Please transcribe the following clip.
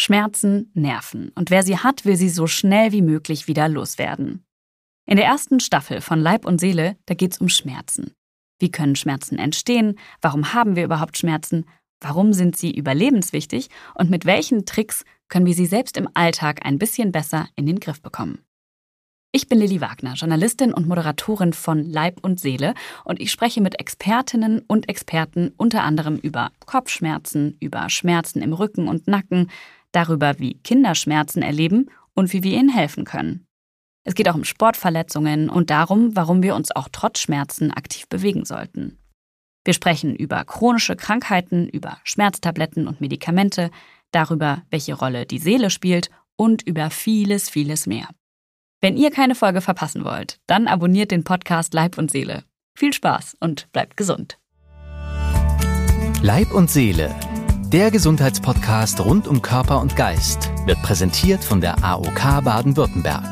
Schmerzen nerven und wer sie hat, will sie so schnell wie möglich wieder loswerden. In der ersten Staffel von Leib und Seele, da geht's um Schmerzen. Wie können Schmerzen entstehen? Warum haben wir überhaupt Schmerzen? Warum sind sie überlebenswichtig? Und mit welchen Tricks können wir sie selbst im Alltag ein bisschen besser in den Griff bekommen? Ich bin Lilly Wagner, Journalistin und Moderatorin von Leib und Seele und ich spreche mit Expertinnen und Experten unter anderem über Kopfschmerzen, über Schmerzen im Rücken und Nacken, darüber, wie Kinder Schmerzen erleben und wie wir ihnen helfen können. Es geht auch um Sportverletzungen und darum, warum wir uns auch trotz Schmerzen aktiv bewegen sollten. Wir sprechen über chronische Krankheiten, über Schmerztabletten und Medikamente, darüber, welche Rolle die Seele spielt und über vieles, vieles mehr. Wenn ihr keine Folge verpassen wollt, dann abonniert den Podcast Leib und Seele. Viel Spaß und bleibt gesund. Leib und Seele, der Gesundheitspodcast rund um Körper und Geist, wird präsentiert von der AOK Baden-Württemberg.